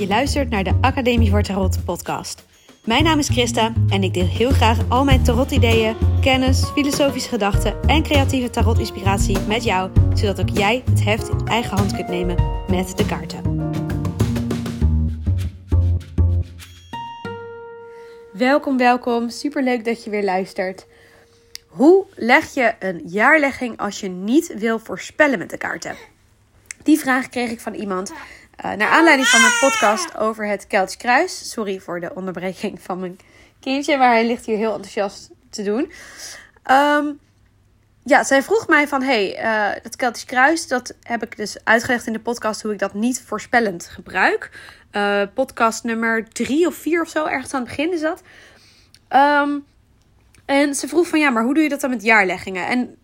Je luistert naar de Academie voor Tarot podcast. Mijn naam is Christa en ik deel heel graag al mijn tarot-ideeën, kennis, filosofische gedachten en creatieve tarot-inspiratie met jou, zodat ook jij het heft in eigen hand kunt nemen met de kaarten. Welkom, welkom. Superleuk dat je weer luistert. Hoe leg je een jaarlegging als je niet wil voorspellen met de kaarten? Die vraag kreeg ik van iemand uh, naar aanleiding van mijn podcast over het Keltisch Kruis. Sorry voor de onderbreking van mijn kindje, maar hij ligt hier heel enthousiast te doen. Um, ja, zij vroeg mij van, hey, uh, dat Keltisch Kruis, dat heb ik dus uitgelegd in de podcast hoe ik dat niet voorspellend gebruik. Uh, podcast nummer drie of vier of zo, ergens aan het begin is dat. Um, en ze vroeg van, ja, maar hoe doe je dat dan met jaarleggingen? En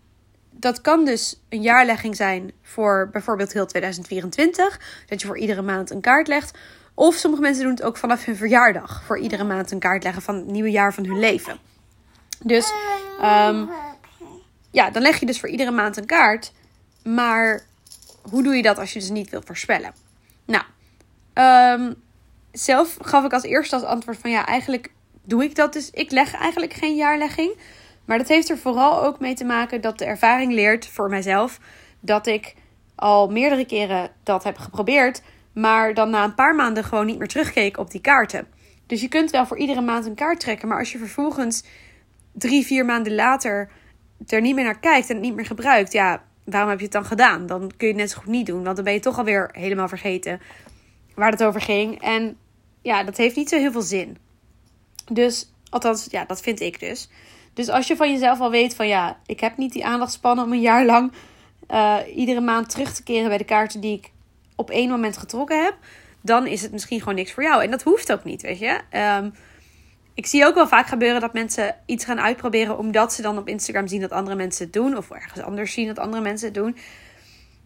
dat kan dus een jaarlegging zijn voor bijvoorbeeld heel 2024. Dat je voor iedere maand een kaart legt. Of sommige mensen doen het ook vanaf hun verjaardag. Voor iedere maand een kaart leggen van het nieuwe jaar van hun leven. Dus um, ja, dan leg je dus voor iedere maand een kaart. Maar hoe doe je dat als je dus niet wilt voorspellen? Nou, um, zelf gaf ik als eerste als antwoord van ja, eigenlijk doe ik dat dus. Ik leg eigenlijk geen jaarlegging. Maar dat heeft er vooral ook mee te maken dat de ervaring leert voor mijzelf dat ik al meerdere keren dat heb geprobeerd, maar dan na een paar maanden gewoon niet meer terugkeek op die kaarten. Dus je kunt wel voor iedere maand een kaart trekken, maar als je vervolgens drie, vier maanden later er niet meer naar kijkt en het niet meer gebruikt, ja, waarom heb je het dan gedaan? Dan kun je het net zo goed niet doen, want dan ben je toch alweer helemaal vergeten waar het over ging. En ja, dat heeft niet zo heel veel zin. Dus, althans, ja, dat vind ik dus. Dus als je van jezelf al weet van ja, ik heb niet die aandachtspannen om een jaar lang uh, iedere maand terug te keren bij de kaarten die ik op één moment getrokken heb, dan is het misschien gewoon niks voor jou. En dat hoeft ook niet, weet je. Um, ik zie ook wel vaak gebeuren dat mensen iets gaan uitproberen omdat ze dan op Instagram zien dat andere mensen het doen, of ergens anders zien dat andere mensen het doen.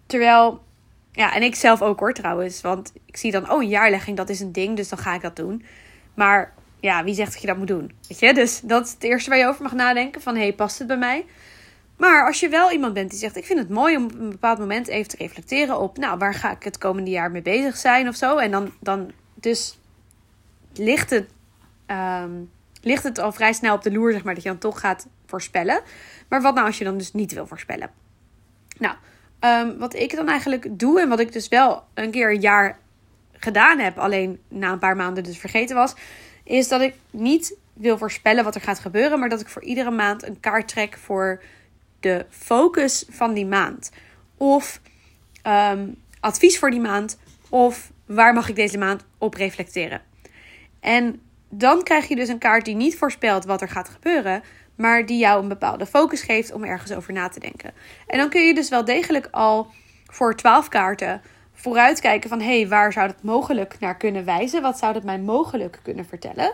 Terwijl, ja, en ik zelf ook hoor trouwens, want ik zie dan, oh, jaarlegging, dat is een ding, dus dan ga ik dat doen. Maar ja, wie zegt dat je dat moet doen? Weet je? Dus dat is het eerste waar je over mag nadenken. Van, hey, past het bij mij? Maar als je wel iemand bent die zegt, ik vind het mooi om op een bepaald moment even te reflecteren op, nou, waar ga ik het komende jaar mee bezig zijn of zo. En dan, dan dus ligt het, um, ligt het al vrij snel op de loer, zeg maar, dat je dan toch gaat voorspellen. Maar wat nou als je dan dus niet wil voorspellen? Nou, um, wat ik dan eigenlijk doe en wat ik dus wel een keer een jaar gedaan heb, alleen na een paar maanden dus vergeten was, is dat ik niet wil voorspellen wat er gaat gebeuren, maar dat ik voor iedere maand een kaart trek voor de focus van die maand. Of um, advies voor die maand, of waar mag ik deze maand op reflecteren. En dan krijg je dus een kaart die niet voorspelt wat er gaat gebeuren, maar die jou een bepaalde focus geeft om ergens over na te denken. En dan kun je dus wel degelijk al voor 12 kaarten vooruitkijken van hé, hey, waar zou dat mogelijk naar kunnen wijzen? Wat zou dat mij mogelijk kunnen vertellen?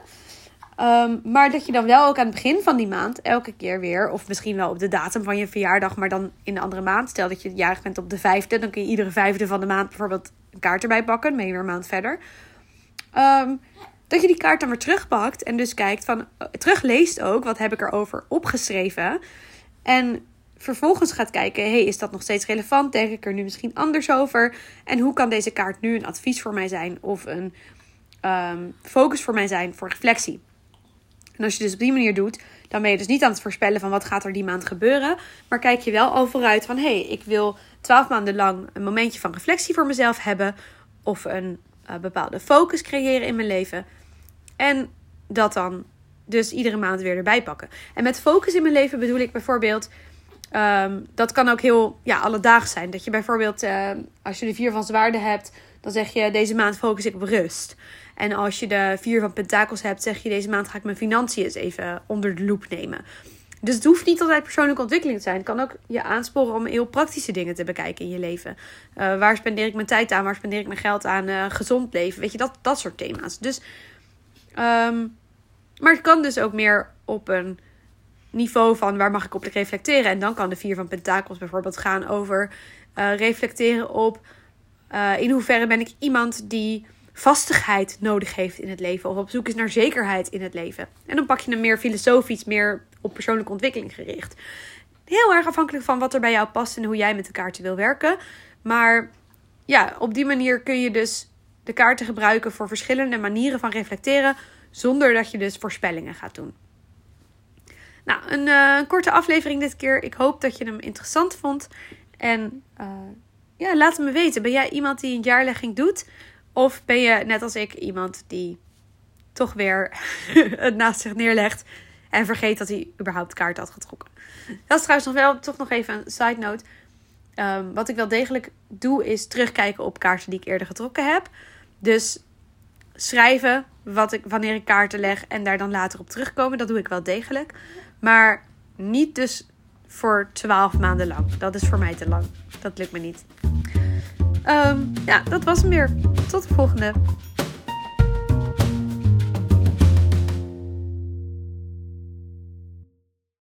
Um, maar dat je dan wel ook aan het begin van die maand elke keer weer, of misschien wel op de datum van je verjaardag, maar dan in de andere maand. Stel dat je jarig bent op de vijfde, dan kun je iedere vijfde van de maand bijvoorbeeld een kaart erbij pakken. Dan weer een maand verder. Um, dat je die kaart dan weer terugpakt en dus kijkt van, uh, terugleest ook, wat heb ik erover opgeschreven? En vervolgens gaat kijken: hey, is dat nog steeds relevant? Denk ik er nu misschien anders over? En hoe kan deze kaart nu een advies voor mij zijn of een um, focus voor mij zijn voor reflectie? En als je dus op die manier doet, dan ben je dus niet aan het voorspellen van wat gaat er die maand gebeuren, maar kijk je wel al vooruit van: hey, ik wil twaalf maanden lang een momentje van reflectie voor mezelf hebben of een uh, bepaalde focus creëren in mijn leven. En dat dan dus iedere maand weer erbij pakken. En met focus in mijn leven bedoel ik bijvoorbeeld Um, dat kan ook heel ja, alledaags zijn. Dat je bijvoorbeeld, uh, als je de vier van zwaarden hebt, dan zeg je deze maand focus ik op rust. En als je de vier van pentakels hebt, zeg je deze maand ga ik mijn financiën eens even onder de loep nemen. Dus het hoeft niet altijd persoonlijke ontwikkeling te zijn. Het kan ook je aansporen om heel praktische dingen te bekijken in je leven. Uh, waar spendeer ik mijn tijd aan? Waar spendeer ik mijn geld aan? Uh, gezond leven? Weet je, dat, dat soort thema's. Dus, um, maar het kan dus ook meer op een niveau van waar mag ik op reflecteren. En dan kan de vier van pentakels bijvoorbeeld gaan over uh, reflecteren op uh, in hoeverre ben ik iemand die vastigheid nodig heeft in het leven. Of op zoek is naar zekerheid in het leven. En dan pak je hem meer filosofisch, meer op persoonlijke ontwikkeling gericht. Heel erg afhankelijk van wat er bij jou past en hoe jij met de kaarten wil werken. Maar ja, op die manier kun je dus de kaarten gebruiken voor verschillende manieren van reflecteren, zonder dat je dus voorspellingen gaat doen. Nou, een, uh, korte aflevering dit keer. Ik hoop dat je hem interessant vond. En uh, ja, laat me weten. Ben jij iemand die een jaarlegging doet? Of ben je net als ik iemand die toch weer het naast zich neerlegt en vergeet dat hij überhaupt kaart had getrokken? Dat is trouwens nog wel toch nog even een side note. Um, wat ik wel degelijk doe, is terugkijken op kaarten die ik eerder getrokken heb. Dus schrijven wat ik, wanneer ik kaarten leg en daar dan later op terugkomen. Dat doe ik wel degelijk. Maar niet dus voor 12 maanden lang. Dat is voor mij te lang. Dat lukt me niet. Um, ja, dat was hem weer. Tot de volgende.